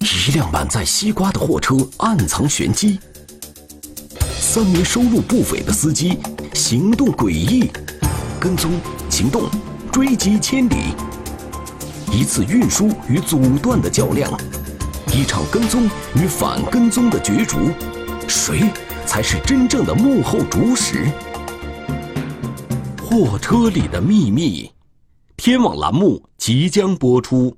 一辆满载西瓜的货车暗藏玄机，三名收入不菲的司机行动诡异，跟踪、行动、追击千里，一次运输与阻断的较量，一场跟踪与反跟踪的角逐，谁才是真正的幕后主使？货车里的秘密，天网栏目即将播出。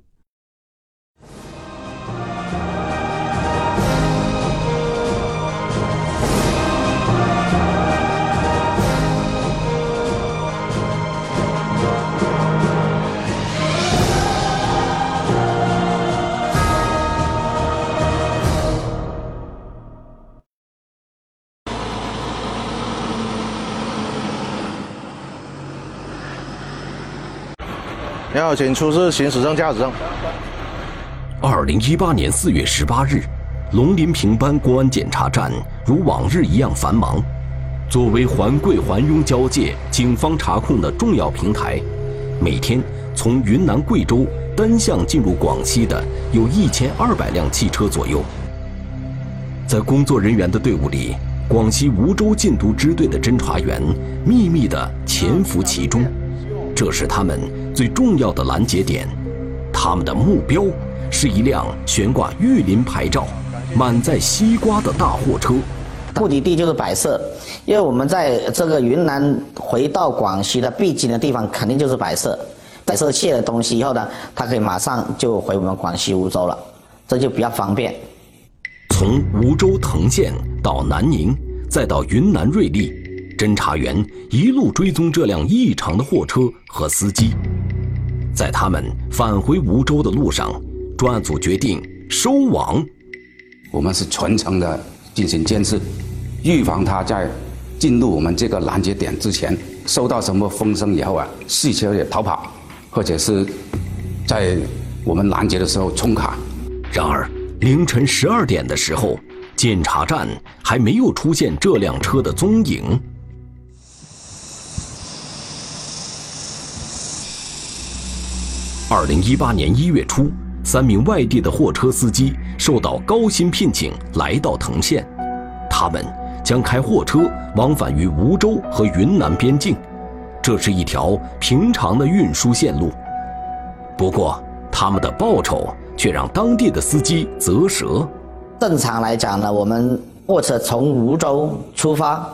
要，请出示行驶证、驾驶证。二零一八年四月十八日，龙林平班公安检查站如往日一样繁忙。作为环桂环雍交界警方查控的重要平台，每天从云南贵州单向进入广西的有一千二百辆汽车左右。在工作人员的队伍里，广西梧州禁毒支队的侦查员秘密地潜伏其中。这是他们最重要的拦截点，他们的目标是一辆悬挂玉林牌照、满载西瓜的大货车。目的地就是百色，因为我们在这个云南回到广西的必经的地方，肯定就是百色。百色卸了东西以后呢，他可以马上就回我们广西梧州了，这就比较方便。从梧州藤县到南宁，再到云南瑞丽。侦查员一路追踪这辆异常的货车和司机，在他们返回梧州的路上，专案组决定收网。我们是全程的进行监视，预防他在进入我们这个拦截点之前，收到什么风声以后啊，汽车也逃跑，或者是在我们拦截的时候冲卡。然而凌晨十二点的时候，检查站还没有出现这辆车的踪影。二零一八年一月初，三名外地的货车司机受到高薪聘请，来到藤县。他们将开货车往返于梧州和云南边境，这是一条平常的运输线路。不过，他们的报酬却让当地的司机啧舌。正常来讲呢，我们货车从梧州出发，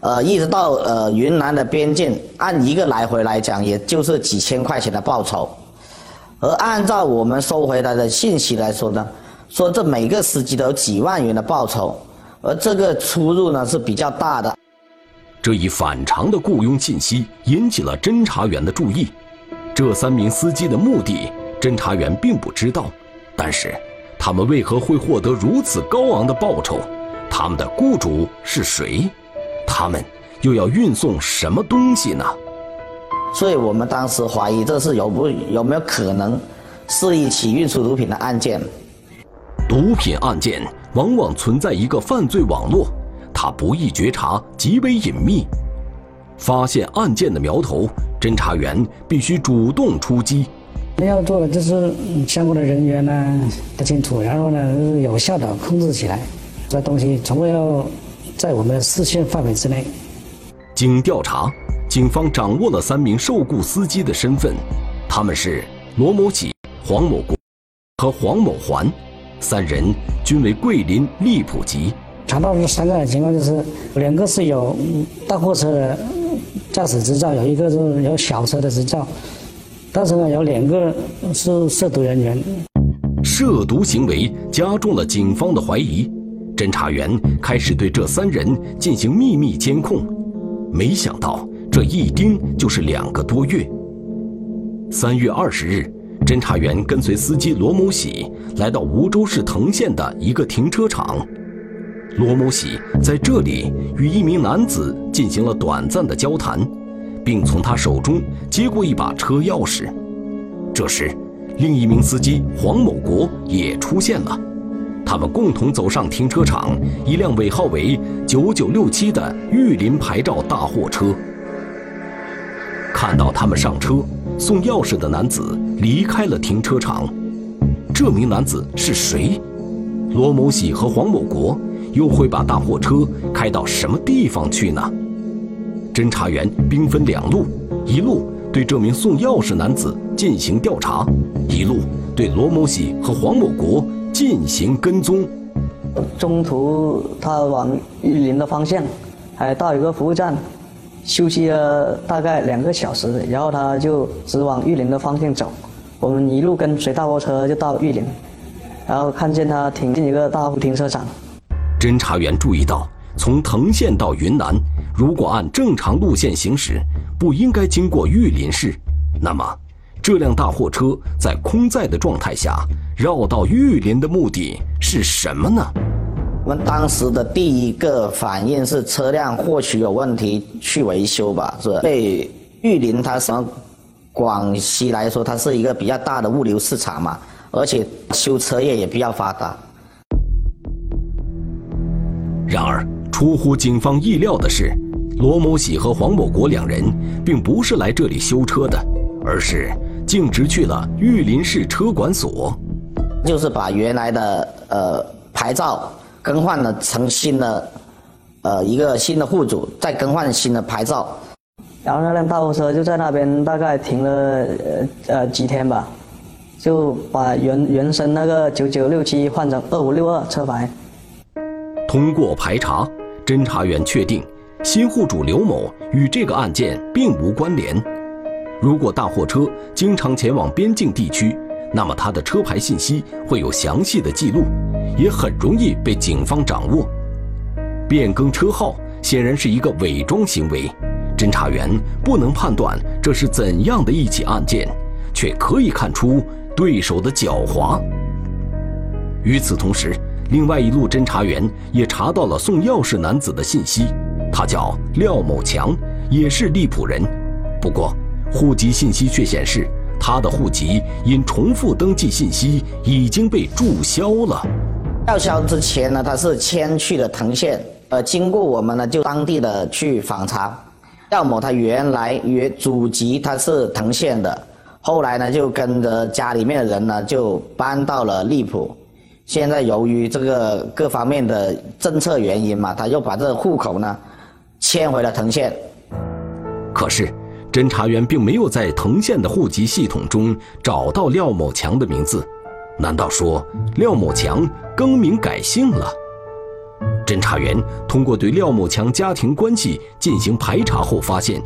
呃，一直到呃云南的边境，按一个来回来讲，也就是几千块钱的报酬。而按照我们收回来的信息来说呢，说这每个司机都有几万元的报酬，而这个出入呢是比较大的。这一反常的雇佣信息引起了侦查员的注意。这三名司机的目的，侦查员并不知道，但是他们为何会获得如此高昂的报酬？他们的雇主是谁？他们又要运送什么东西呢？所以我们当时怀疑这是有不有没有可能是一起运输毒品的案件。毒品案件往往存在一个犯罪网络，它不易觉察，极为隐秘。发现案件的苗头，侦查员必须主动出击。要做的就是相关的人员呢不清楚，然后呢有效的控制起来，这东西从未要在我们的视线范围之内。经调查。警方掌握了三名受雇司机的身份，他们是罗某喜、黄某国和黄某环，三人均为桂林荔浦籍。查到这三个情况，就是两个是有大货车的驾驶执照，有一个是有小车的执照，但是呢，有两个是涉毒人员。涉毒行为加重了警方的怀疑，侦查员开始对这三人进行秘密监控，没想到。这一盯就是两个多月。三月二十日，侦查员跟随司机罗某喜来到梧州市藤县的一个停车场。罗某喜在这里与一名男子进行了短暂的交谈，并从他手中接过一把车钥匙。这时，另一名司机黄某国也出现了。他们共同走上停车场一辆尾号为九九六七的玉林牌照大货车。看到他们上车，送钥匙的男子离开了停车场。这名男子是谁？罗某喜和黄某国又会把大货车开到什么地方去呢？侦查员兵分两路，一路对这名送钥匙男子进行调查，一路对罗某喜和黄某国进行跟踪。中途他往玉林的方向，还到一个服务站，休息了大概两个小时，然后他就直往玉林的方向走。我们一路跟随大货车就到玉林，然后看见他停进一个大停车场。侦查员注意到，从藤县到云南，如果按正常路线行驶，不应该经过玉林市。那么，这辆大货车在空载的状态下绕到玉林的目的是什么呢？我们当时的第一个反应是车辆或许有问题，去维修吧，是吧？被玉林它什么？广西来说，它是一个比较大的物流市场嘛，而且修车业也比较发达。然而，出乎警方意料的是，罗某喜和黄某国两人并不是来这里修车的，而是径直去了玉林市车管所，就是把原来的呃牌照更换了成新的，呃一个新的户主，再更换新的牌照。然后那辆大货车就在那边大概停了呃呃几天吧，就把原原生那个九九六七换成二五六二车牌。通过排查，侦查员确定新户主刘某与这个案件并无关联。如果大货车经常前往边境地区，那么他的车牌信息会有详细的记录，也很容易被警方掌握。变更车号显然是一个伪装行为。侦查员不能判断这是怎样的一起案件，却可以看出对手的狡猾。与此同时，另外一路侦查员也查到了送钥匙男子的信息，他叫廖某强，也是荔浦人，不过户籍信息却显示他的户籍因重复登记信息已经被注销了。吊销之前呢，他是迁去了藤县，呃，经过我们呢就当地的去访查。廖某他原来原祖籍他是藤县的，后来呢就跟着家里面的人呢就搬到了荔浦，现在由于这个各方面的政策原因嘛，他又把这个户口呢迁回了藤县。可是，侦查员并没有在藤县的户籍系统中找到廖某强的名字，难道说廖某强更名改姓了？侦查员通过对廖某强家庭关系进行排查后发现，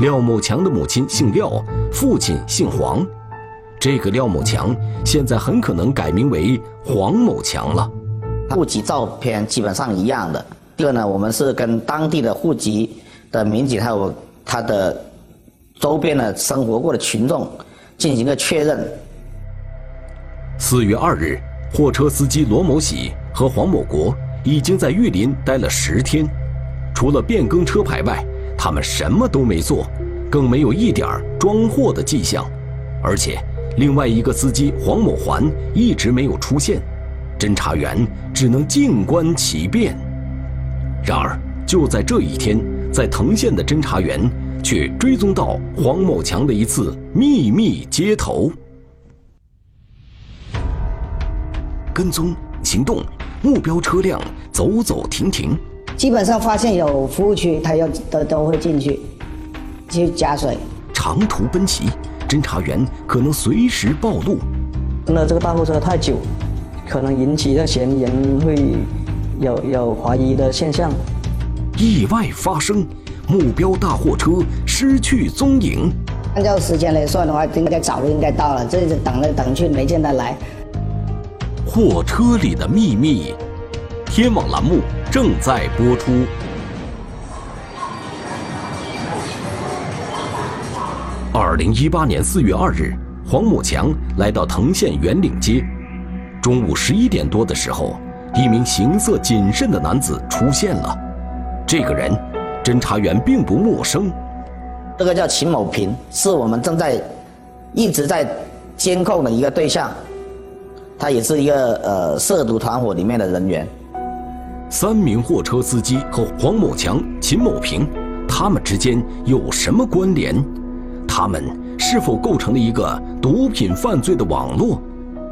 廖某强的母亲姓廖，父亲姓黄，这个廖某强现在很可能改名为黄某强了。户籍照片基本上一样的。第二呢，我们是跟当地的户籍的民警还有他的周边的生活过的群众进行个确认。四月二日，货车司机罗某喜和黄某国。已经在玉林待了十天，除了变更车牌外，他们什么都没做，更没有一点装货的迹象。而且，另外一个司机黄某环一直没有出现，侦查员只能静观其变。然而，就在这一天，在藤县的侦查员却追踪到黄某强的一次秘密接头，跟踪行动。目标车辆走走停停，基本上发现有服务区，他要都都会进去去加水。长途奔袭，侦查员可能随时暴露。那这个大货车太久，可能引起的嫌疑人会有有怀疑的现象。意外发生，目标大货车失去踪影。按照时间来算的话，应该早就应该到了，这是等来等去没见他来。货车里的秘密，天网栏目正在播出。二零一八年四月二日，黄某强来到藤县圆岭街。中午十一点多的时候，一名行色谨慎的男子出现了。这个人，侦查员并不陌生。这个叫秦某平，是我们正在一直在监控的一个对象。他也是一个呃涉毒团伙里面的人员。三名货车司机和黄某强、秦某平，他们之间有什么关联？他们是否构成了一个毒品犯罪的网络？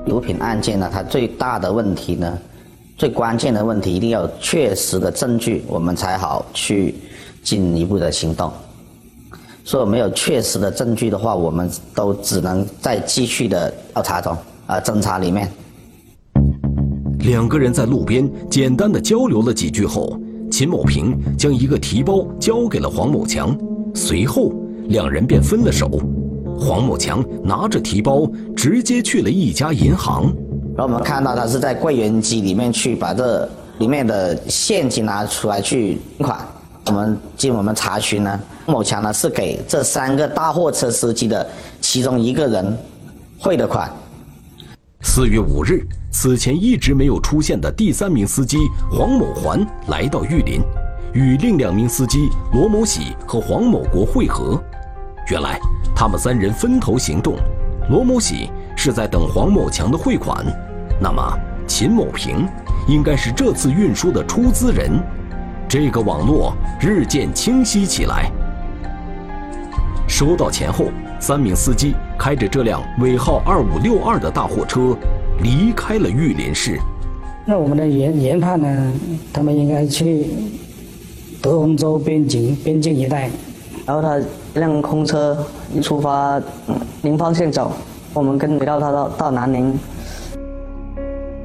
毒品案件呢，它最大的问题呢，最关键的问题一定要有确实的证据，我们才好去进一步的行动。所以没有确实的证据的话，我们都只能在继续的调查中啊侦查里面。两个人在路边简单的交流了几句后，秦某平将一个提包交给了黄某强，随后两人便分了手。黄某强拿着提包直接去了一家银行，然后我们看到他是在柜员机里面去把这里面的现金拿出来去款。我们经我们查询呢，某强呢是给这三个大货车司机的其中一个人汇的款。四月五日，此前一直没有出现的第三名司机黄某环来到玉林，与另两名司机罗某喜和黄某国会合。原来，他们三人分头行动，罗某喜是在等黄某强的汇款，那么秦某平应该是这次运输的出资人。这个网络日渐清晰起来。收到钱后，三名司机开着这辆尾号二五六二的大货车离开了玉林市。那我们的研研判呢？他们应该去德宏州边境边境一带。然后他一辆空车一出发，宁方向走，我们跟随到他到到南宁。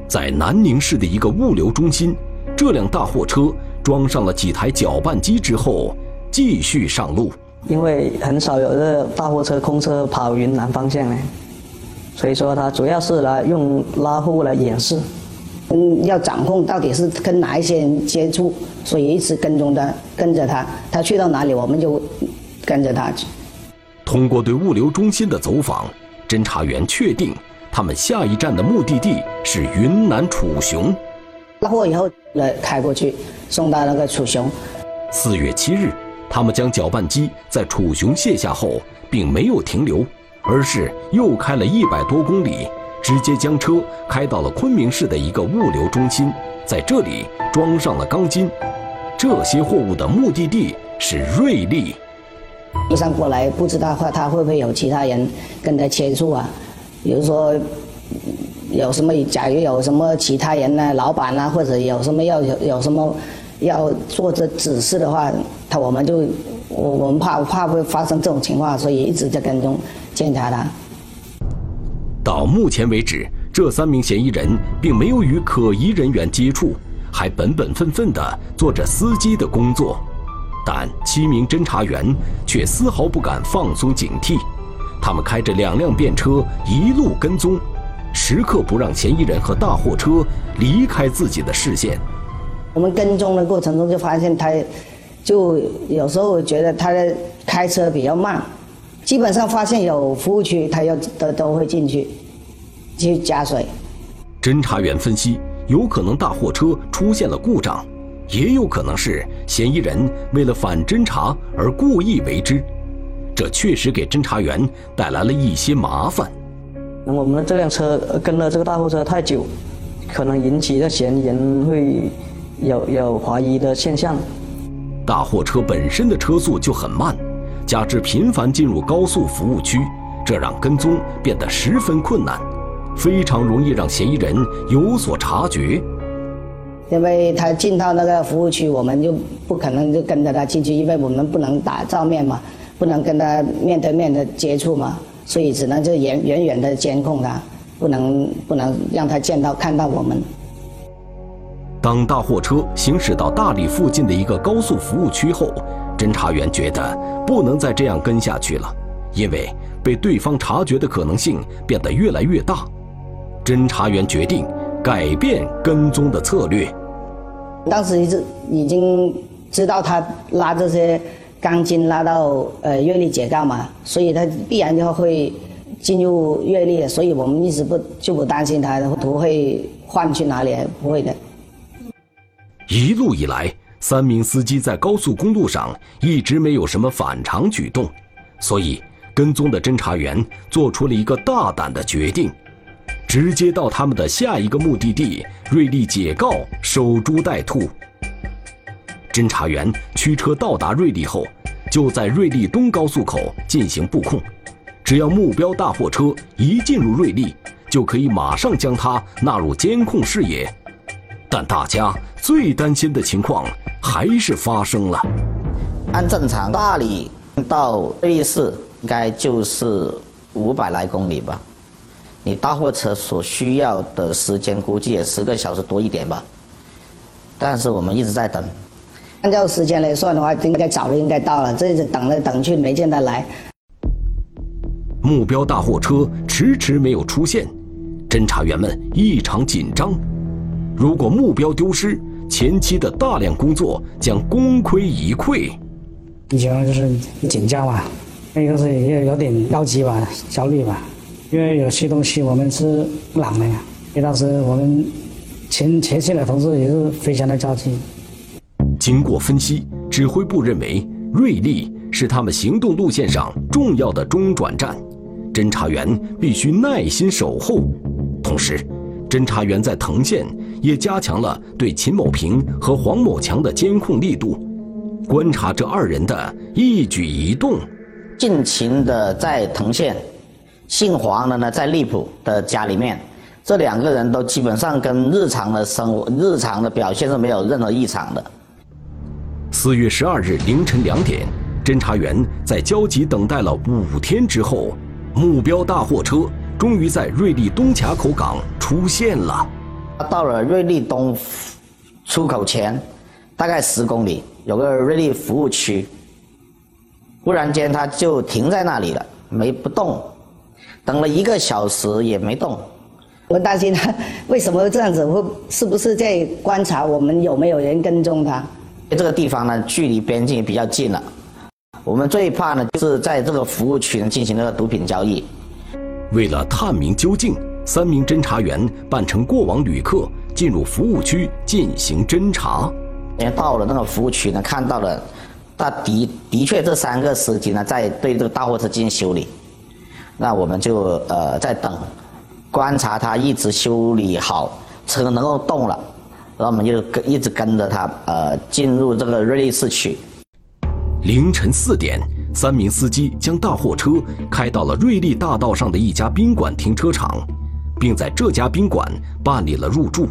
在南宁市的一个物流中心，这辆大货车。装上了几台搅拌机之后，继续上路。因为很少有这大货车、空车跑云南方向呢，所以说它主要是来用拉货来掩饰。嗯，要掌控到底是跟哪一些人接触，所以一直跟踪他跟着他，他去到哪里我们就跟着他去。通过对物流中心的走访，侦查员确定他们下一站的目的地是云南楚雄。拉货以后，来开过去，送到那个楚雄。四月七日，他们将搅拌机在楚雄卸下后，并没有停留，而是又开了一百多公里，直接将车开到了昆明市的一个物流中心，在这里装上了钢筋。这些货物的目的地是瑞丽。一上过来，不知道话他会不会有其他人跟他接触啊？比如说。有什么？假如有什么其他人呢？老板啊，或者有什么要有有什么要做这指示的话，他我们就我我们怕怕会发生这种情况，所以一直在跟踪检查他。到目前为止，这三名嫌疑人并没有与可疑人员接触，还本本分分地做着司机的工作，但七名侦查员却丝毫不敢放松警惕，他们开着两辆便车一路跟踪。时刻不让嫌疑人和大货车离开自己的视线。我们跟踪的过程中就发现他，就有时候觉得他的开车比较慢，基本上发现有服务区，他要都都会进去去加水。侦查员分析，有可能大货车出现了故障，也有可能是嫌疑人为了反侦查而故意为之，这确实给侦查员带来了一些麻烦。那我们的这辆车跟了这个大货车太久，可能引起的嫌疑人会有有怀疑的现象。大货车本身的车速就很慢，加之频繁进入高速服务区，这让跟踪变得十分困难，非常容易让嫌疑人有所察觉。因为他进到那个服务区，我们就不可能就跟着他进去，因为我们不能打照面嘛，不能跟他面对面的接触嘛。所以只能就远远远的监控他，不能不能让他见到看到我们。当大货车行驶到大理附近的一个高速服务区后，侦查员觉得不能再这样跟下去了，因为被对方察觉的可能性变得越来越大。侦查员决定改变跟踪的策略。当时是已经知道他拉这些。钢筋拉到呃阅历解告嘛，所以他必然就会进入阅历，所以我们一直不就不担心他不会换去哪里，不会的。一路以来，三名司机在高速公路上一直没有什么反常举动，所以跟踪的侦查员做出了一个大胆的决定，直接到他们的下一个目的地瑞丽解告守株待兔。侦查员驱车到达瑞丽后，就在瑞丽东高速口进行布控。只要目标大货车一进入瑞丽，就可以马上将它纳入监控视野。但大家最担心的情况还是发生了。按正常，大理到瑞丽市应该就是五百来公里吧。你大货车所需要的时间估计也十个小时多一点吧。但是我们一直在等。按照时间来算的话，应该早就应该到了，这是等来等去没见他来。目标大货车迟迟没有出现，侦查员们异常紧张。如果目标丢失，前期的大量工作将功亏一篑。以前就是紧张嘛，那个是也有点着急吧，焦虑吧，因为有些东西我们是不朗的呀。因为当时我们前前线的同事也是非常的着急。经过分析，指挥部认为瑞丽是他们行动路线上重要的中转站，侦查员必须耐心守候。同时，侦查员在藤县也加强了对秦某平和黄某强的监控力度，观察这二人的一举一动。近秦的在藤县，姓黄的呢在荔浦的家里面，这两个人都基本上跟日常的生活、日常的表现是没有任何异常的。四月十二日凌晨两点，侦查员在焦急等待了五天之后，目标大货车终于在瑞丽东卡口港出现了。到了瑞丽东出口前，大概十公里有个瑞丽服务区。忽然间，他就停在那里了，没不动，等了一个小时也没动。我担心他为什么这样子，会是不是在观察我们有没有人跟踪他？这个地方呢，距离边境比较近了。我们最怕呢，就是在这个服务区进行那个毒品交易。为了探明究竟，三名侦查员扮成过往旅客，进入服务区进行侦查。到了那个服务区呢，看到了，他的的确这三个司机呢，在对这个大货车进行修理。那我们就呃在等，观察他一直修理好，车能够动了。然后我们就跟一直跟着他，呃，进入这个瑞丽市区。凌晨四点，三名司机将大货车开到了瑞丽大道上的一家宾馆停车场，并在这家宾馆办理了入住。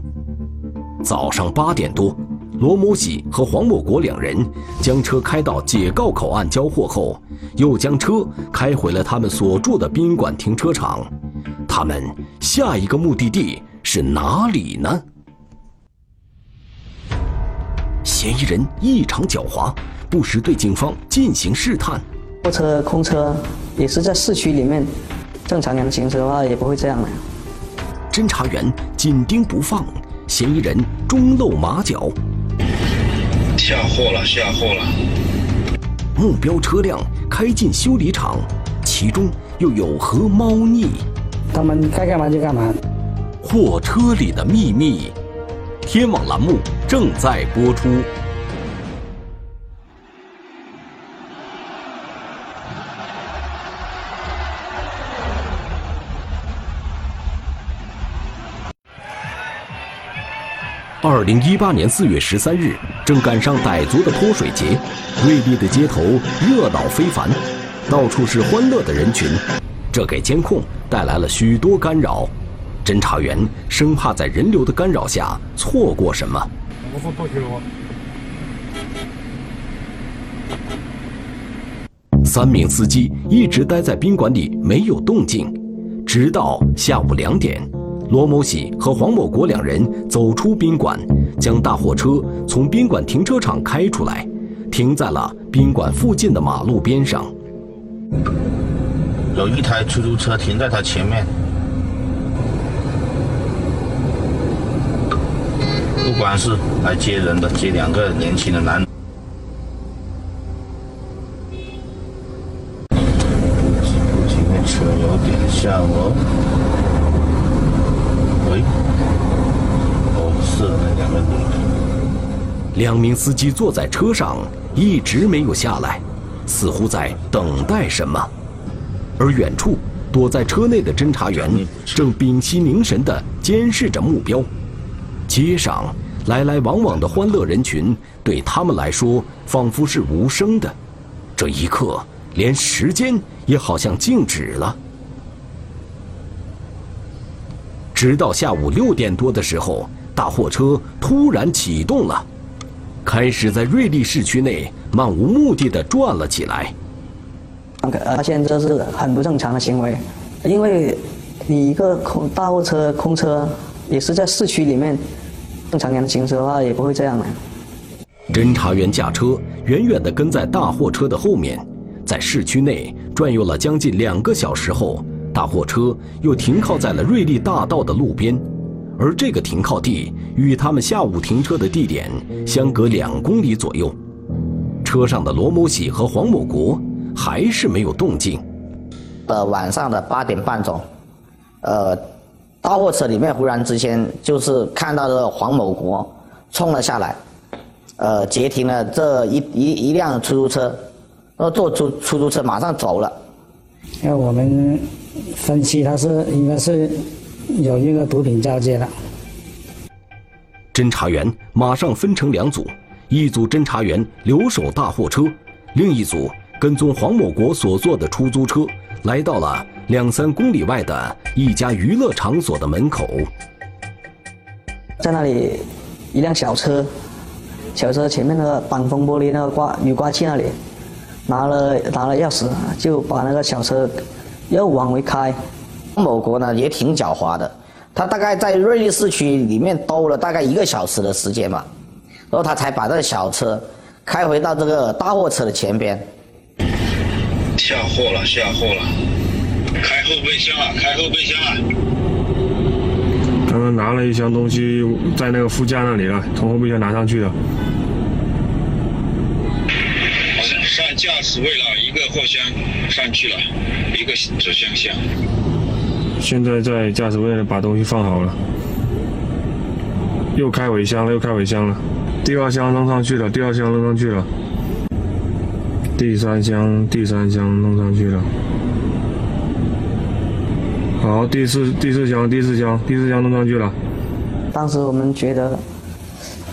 早上八点多，罗某喜和黄某国两人将车开到解告口岸交货后，又将车开回了他们所住的宾馆停车场。他们下一个目的地是哪里呢？嫌疑人异常狡猾，不时对警方进行试探。货车空车也是在市区里面，正常人行驶的话也不会这样的。侦查员紧盯不放，嫌疑人终露马脚。下货了，下货了！目标车辆开进修理厂，其中又有何猫腻？他们该干嘛就干嘛。货车里的秘密。天网栏目正在播出。二零一八年四月十三日，正赶上傣族的泼水节，瑞丽的街头热闹非凡，到处是欢乐的人群，这给监控带来了许多干扰。侦查员生怕在人流的干扰下错过什么。三名司机一直待在宾馆里没有动静，直到下午两点，罗某喜和黄某国两人走出宾馆，将大货车从宾馆停车场开出来，停在了宾馆附近的马路边上。有一台出租车停在他前面。不管是来接人的，接两个年轻的男，前面车有点像哦。喂，哦，是那两个女的。两名司机坐在车上，一直没有下来，似乎在等待什么。而远处躲在车内的侦查员正屏息凝神地监视着目标。街上来来往往的欢乐人群，对他们来说仿佛是无声的。这一刻，连时间也好像静止了。直到下午六点多的时候，大货车突然启动了，开始在瑞丽市区内漫无目的的转了起来。发现这是很不正常的行为，因为你一个空大货车空车也是在市区里面，正常人行驶的话也不会这样的。侦查员驾车远远地跟在大货车的后面，在市区内转悠了将近两个小时后，大货车又停靠在了瑞丽大道的路边，而这个停靠地与他们下午停车的地点相隔两公里左右。车上的罗某喜和黄某国还是没有动静。呃，晚上的八点半钟，呃，大货车里面忽然之间就是看到这个黄某国冲了下来。呃，截停了这一一一辆出租车，然后坐出出租车马上走了。那我们分析他是应该是有一个毒品交接的。侦查员马上分成两组，一组侦查员留守大货车，另一组跟踪黄某国所坐的出租车，来到了两三公里外的一家娱乐场所的门口。在那里，一辆小车。小车前面那个挡风玻璃那个挂雨刮器那里，拿了拿了钥匙，就把那个小车又往回开。某国呢也挺狡猾的，他大概在瑞丽市区里面兜了大概一个小时的时间吧，然后他才把这个小车开回到这个大货车的前边。下货了，下货了，开后备箱啊，开后备箱啊。刚刚拿了一箱东西在那个副驾那里了，从后备箱拿上去的。上驾驶位了，一个货箱上去了，一个纸箱箱。现在在驾驶位把东西放好了，又开尾箱了，又开尾箱了。第二箱弄上去了，第二箱弄上去了。第三箱，第三箱弄上去了。好，第四第四箱，第四箱，第四箱弄上去了。当时我们觉得，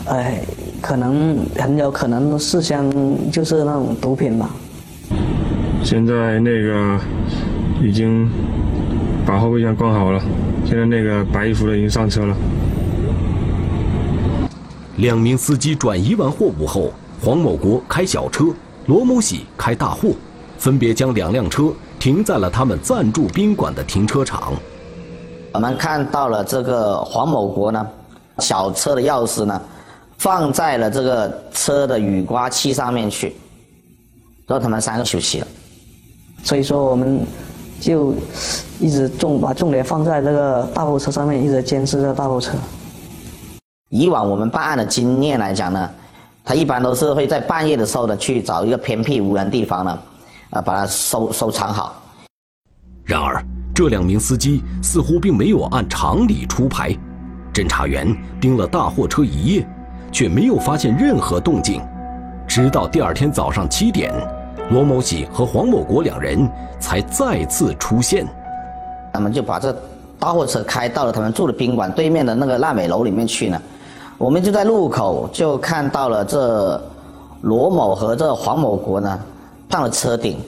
哎，可能很有可能四箱就是那种毒品吧。现在那个已经把后备箱关好了，现在那个白衣服的已经上车了。两名司机转移完货物后，黄某国开小车，罗某喜开大货，分别将两辆车。停在了他们暂住宾馆的停车场。我们看到了这个黄某国呢，小车的钥匙呢，放在了这个车的雨刮器上面去。然后他们三个休息了。所以说，我们就一直重把重点放在这个大货车上面，一直监视这大货车。以往我们办案的经验来讲呢，他一般都是会在半夜的时候呢，去找一个偏僻无人地方呢。啊，把它收收藏好。然而，这两名司机似乎并没有按常理出牌。侦查员盯了大货车一夜，却没有发现任何动静。直到第二天早上七点，罗某喜和黄某国两人才再次出现。他们就把这大货车开到了他们住的宾馆对面的那个烂尾楼里面去呢。我们就在路口就看到了这罗某和这黄某国呢。上了车顶，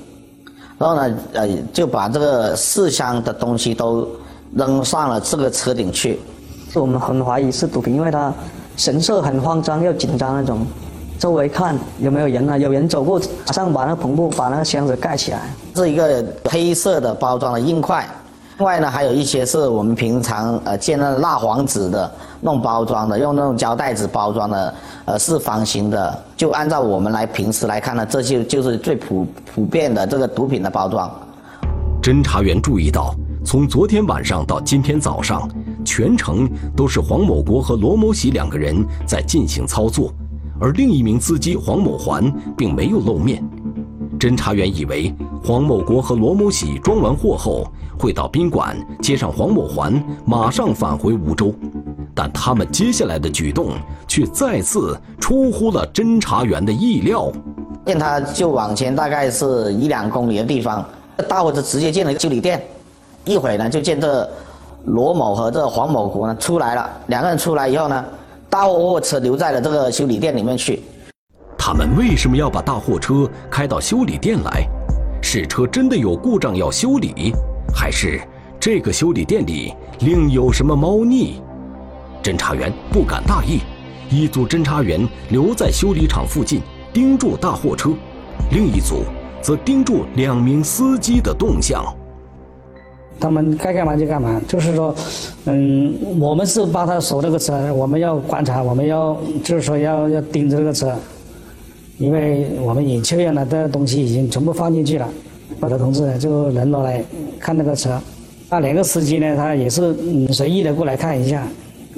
然后呢，呃，就把这个四箱的东西都扔上了这个车顶去。我们很怀疑是毒品，因为他神色很慌张又紧张那种，周围看有没有人啊？有人走过，马上把那个篷布把那个箱子盖起来。是一个黑色的包装的硬块，另外呢，还有一些是我们平常呃见到蜡黄纸的弄包装的，用那种胶带纸包装的。呃，四方形的，就按照我们来平时来看呢，这就就是最普普遍的这个毒品的包装。侦查员注意到，从昨天晚上到今天早上，全程都是黄某国和罗某喜两个人在进行操作，而另一名司机黄某环并没有露面。侦查员以为黄某国和罗某喜装完货后会到宾馆接上黄某环，马上返回梧州。但他们接下来的举动却再次出乎了侦查员的意料。见他就往前大概是一两公里的地方，大伙子直接进了一个修理店。一会呢，就见这罗某和这黄某国呢出来了。两个人出来以后呢，大货车留在了这个修理店里面去。他们为什么要把大货车开到修理店来？是车真的有故障要修理，还是这个修理店里另有什么猫腻？侦查员不敢大意，一组侦查员留在修理厂附近盯住大货车，另一组则盯住两名司机的动向。他们该干嘛就干嘛，就是说，嗯，我们是帮他锁这个车，我们要观察，我们要就是说要要盯着这个车，因为我们也确认了这东西已经全部放进去了。我的同志就轮落来看那个车，那两个司机呢，他也是嗯随意的过来看一下，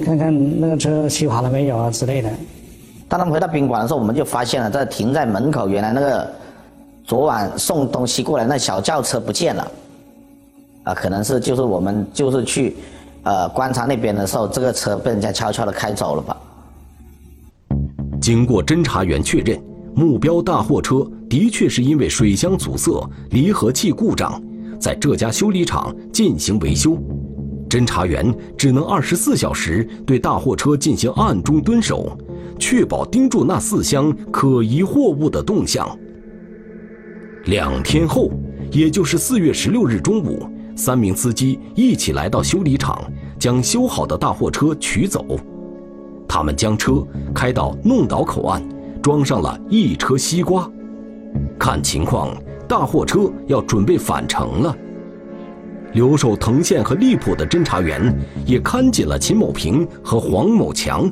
看看那个车修好了没有啊之类的。当他们回到宾馆的时候，我们就发现了在停在门口原来那个昨晚送东西过来那小轿车不见了。啊，可能是就是我们就是去，呃，观察那边的时候，这个车被人家悄悄的开走了吧。经过侦查员确认，目标大货车的确是因为水箱阻塞、离合器故障，在这家修理厂进行维修。侦查员只能二十四小时对大货车进行暗中蹲守，确保盯住那四箱可疑货物的动向。两天后，也就是四月十六日中午。三名司机一起来到修理厂，将修好的大货车取走。他们将车开到弄岛口岸，装上了一车西瓜。看情况，大货车要准备返程了。留守藤县和荔浦的侦查员也看紧了秦某平和黄某强。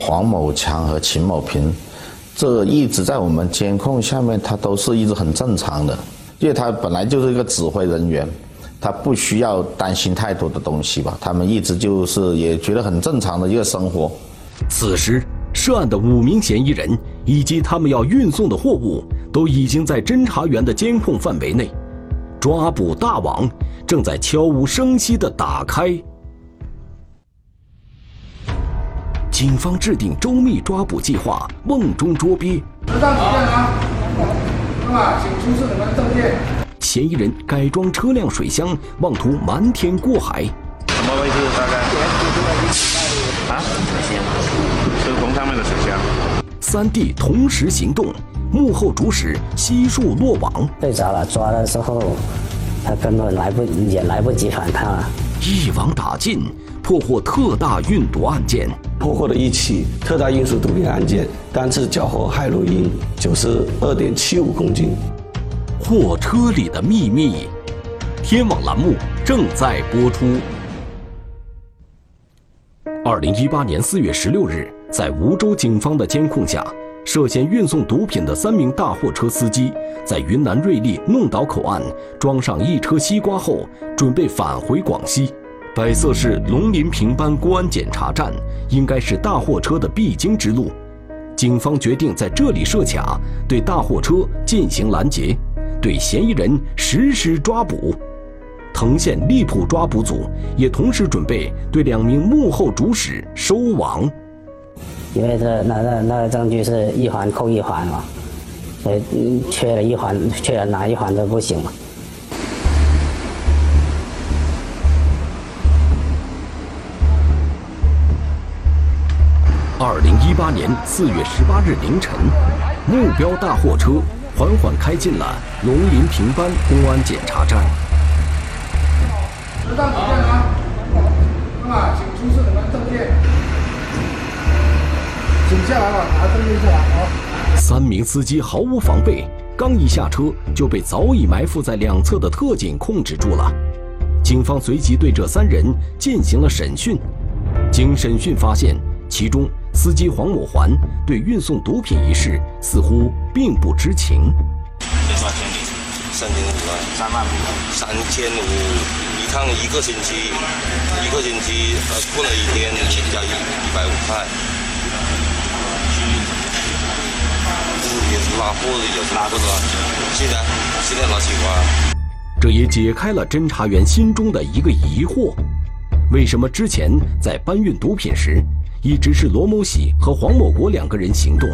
黄某强和秦某平，这一直在我们监控下面，他都是一直很正常的，因为他本来就是一个指挥人员。他不需要担心太多的东西吧？他们一直就是也觉得很正常的一个生活。此时，涉案的五名嫌疑人以及他们要运送的货物都已经在侦查员的监控范围内，抓捕大网正在悄无声息地打开。警方制定周密抓捕计划，瓮中捉鳖。车上几件啊？那么，请出示你们证件。嫌疑人改装车辆水箱，妄图瞒天过海。三地同时行动，幕后主使悉数落网。被抓了，抓了之后他根本来不也来不及反抗啊！一网打尽，破获特大运毒案件。破获了一起特大运输毒品案件，单次缴获海洛因九十二点七五公斤。货车里的秘密，天网栏目正在播出。二零一八年四月十六日，在梧州警方的监控下，涉嫌运送毒品的三名大货车司机，在云南瑞丽弄岛口岸装上一车西瓜后，准备返回广西。百色市龙林平班公安检查站应该是大货车的必经之路，警方决定在这里设卡，对大货车进行拦截。对嫌疑人实施抓捕，藤县荔浦抓捕组也同时准备对两名幕后主使收网。因为这那那那个证据是一环扣一环嘛，所以缺了一环，缺了哪一环都不行嘛。二零一八年四月十八日凌晨，目标大货车。缓缓开进了龙林平班公安检查站。车上几件啊？那么，请出示你们证件。请下来吧，拿证件下来啊。三名司机毫无防备，刚一下车就被早已埋伏在两侧的特警控制住了。警方随即对这三人进行了审讯。经审讯发现，其中。司机黄某环对运送毒品一事似乎并不知情。三千五啊，三万五，三千五一趟一个星期，一个星期呃过了一天加一一百五块。也是拉货的，有拉货的，现在现在拿西瓜。这也解开了侦查员心中的一个疑惑：为什么之前在搬运毒品时？一直是罗某喜和黄某国两个人行动，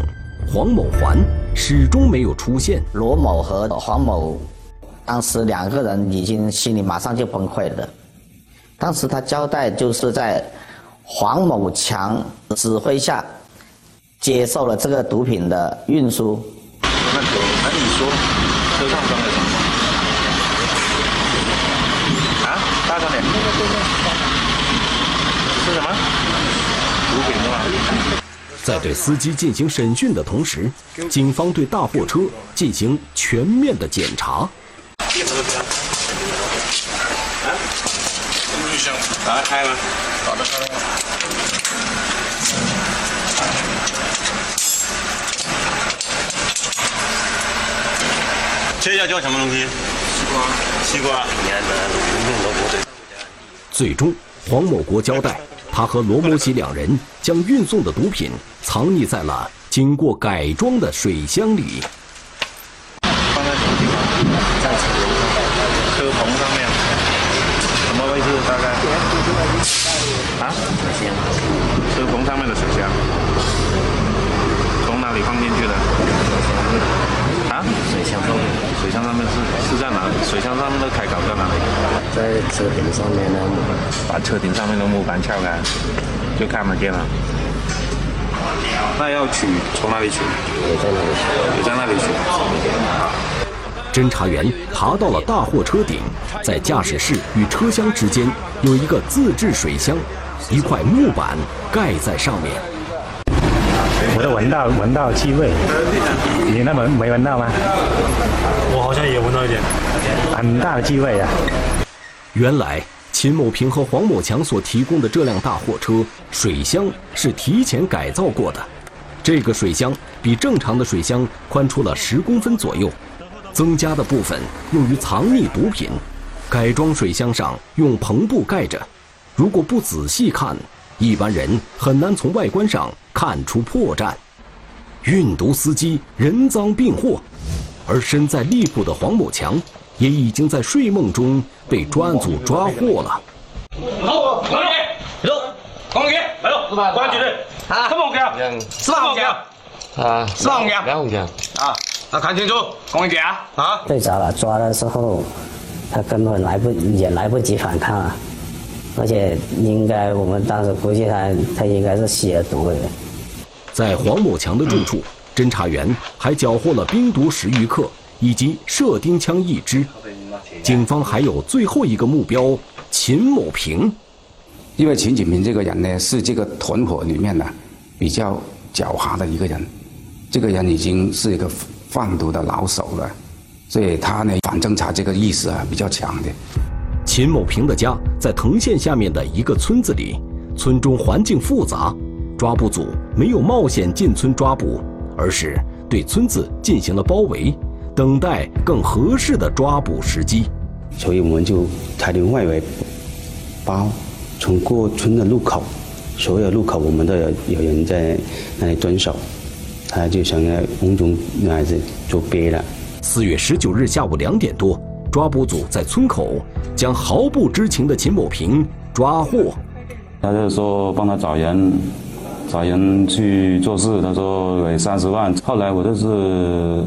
黄某环始终没有出现。罗某和黄某当时两个人已经心里马上就崩溃了。当时他交代就是在黄某强指挥下接受了这个毒品的运输。那可，那你说，车上装的什么？啊，大声点！是什么？毒品是吧？在对司机进行审讯的同时，警方对大货车进行全面的检查。打开吗，打开吗。这叫叫什么东西？西瓜。西瓜。最终，黄某国交代，他和罗某喜两人将运送的毒品藏匿在了经过改装的水箱里。放在什么地方？在车棚上面。什么位置？大概？啊？车棚上面的水箱。从哪里放进去的？啊？水箱上面。水箱上面是是在哪里？水箱上面的开口在哪里？在车顶上面的木板把车顶上面的木板撬开，就看得见了。那要取从哪里取？也在那里取。也在那里取。侦查员爬到了大货车顶，在驾驶室与车厢之间有一个自制水箱，一块木板盖在上面。我都闻到闻到气味，你那闻没闻到吗？我好像也闻到一点，很大的气味啊！原来秦某平和黄某强所提供的这辆大货车水箱是提前改造过的，这个水箱比正常的水箱宽出了十公分左右，增加的部分用于藏匿毒品，改装水箱上用篷布盖着，如果不仔细看，一般人很难从外观上看出破绽。运毒司机人赃并获，而身在利浦的黄某强也已经在睡梦中被专案组抓获了。好，光礼，走，光礼，来喽，公安局的，啊，什么红枪？什么红枪？啊，什么红枪？两红枪。啊，那看清楚，公安局啊，啊，对着了，抓的时候，他根本来不也来不及反抗啊，而且应该我们当时估计他他应该是吸了毒的。在黄某强的住处，侦查员还缴获了冰毒十余克以及射钉枪一支。警方还有最后一个目标秦某平，因为秦景平这个人呢，是这个团伙里面呢比较狡猾的一个人，这个人已经是一个贩毒的老手了，所以他呢反侦查这个意识啊比较强的。秦某平的家在藤县下面的一个村子里，村中环境复杂，抓捕组没有冒险进村抓捕，而是对村子进行了包围，等待更合适的抓捕时机。所以我们就采取外围包，从过村的路口，所有路口我们都有有人在那里蹲守，他就想要红中女孩子做憋了。四月十九日下午两点多，抓捕组在村口将毫不知情的秦某平抓获。他就说帮他找人，找人去做事，他说给三十万。后来我就是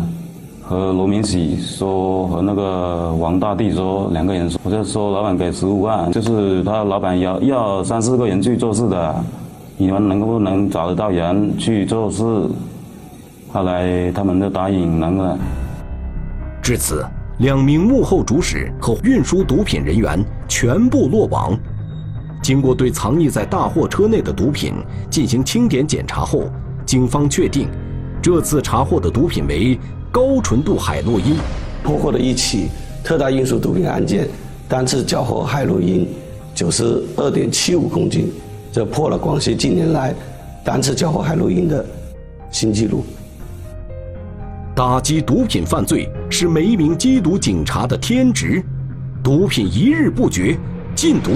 和罗明喜说，和那个王大弟说，两个人说，我就说老板给十五万，就是他老板要要三四个人去做事的，你们能不能找得到人去做事？后来他们就答应能了。至此，两名幕后主使和运输毒品人员全部落网。经过对藏匿在大货车内的毒品进行清点检查后，警方确定，这次查获的毒品为高纯度海洛因。破获的一起特大运输毒品案件，单次缴获海洛因九十二点七五公斤，这破了广西近年来单次缴获海洛因的新纪录。打击毒品犯罪是每一名缉毒警察的天职，毒品一日不绝，禁毒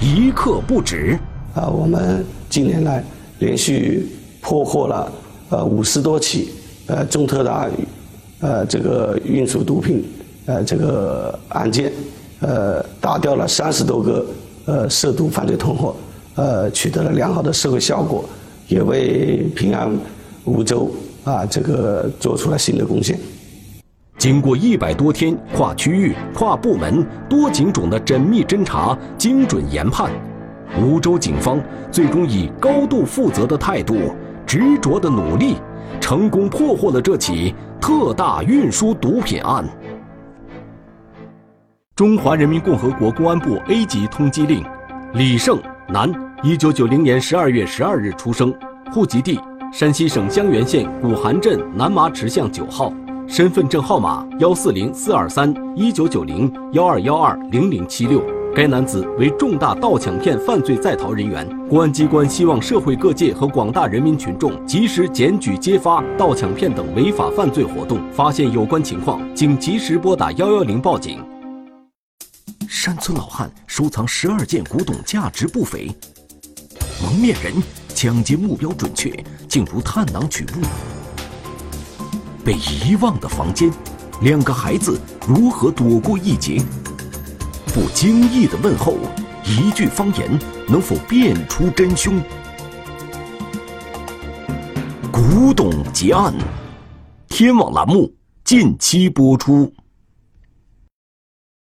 一刻不止。啊，我们近年来连续破获了呃五十多起呃中特大呃这个运输毒品呃这个案件，呃打掉了三十多个呃涉毒犯罪团伙，呃取得了良好的社会效果，也为平安梧州啊这个做出了新的贡献。经过一百多天跨区域、跨部门、多警种的缜密侦查、精准研判，梧州警方最终以高度负责的态度、执着的努力，成功破获了这起特大运输毒品案。中华人民共和国公安部 A 级通缉令：李胜，男，一九九零年十二月十二日出生，户籍地山西省襄垣县古韩镇南麻池巷九号，身份证号码幺四零四二三一九九零幺二幺二零零七六。该男子为重大盗抢骗犯罪在逃人员。公安机关希望社会各界和广大人民群众及时检举揭发盗抢骗等违法犯罪活动，发现有关情况，请及时拨打幺幺零报警。山村老汉收藏十二件古董，价值不菲。蒙面人抢劫目标准确，竟如探囊取物。被遗忘的房间，两个孩子如何躲过一劫？不经意的问候，一句方言能否辨出真凶？古董结案，天网栏目近期播出。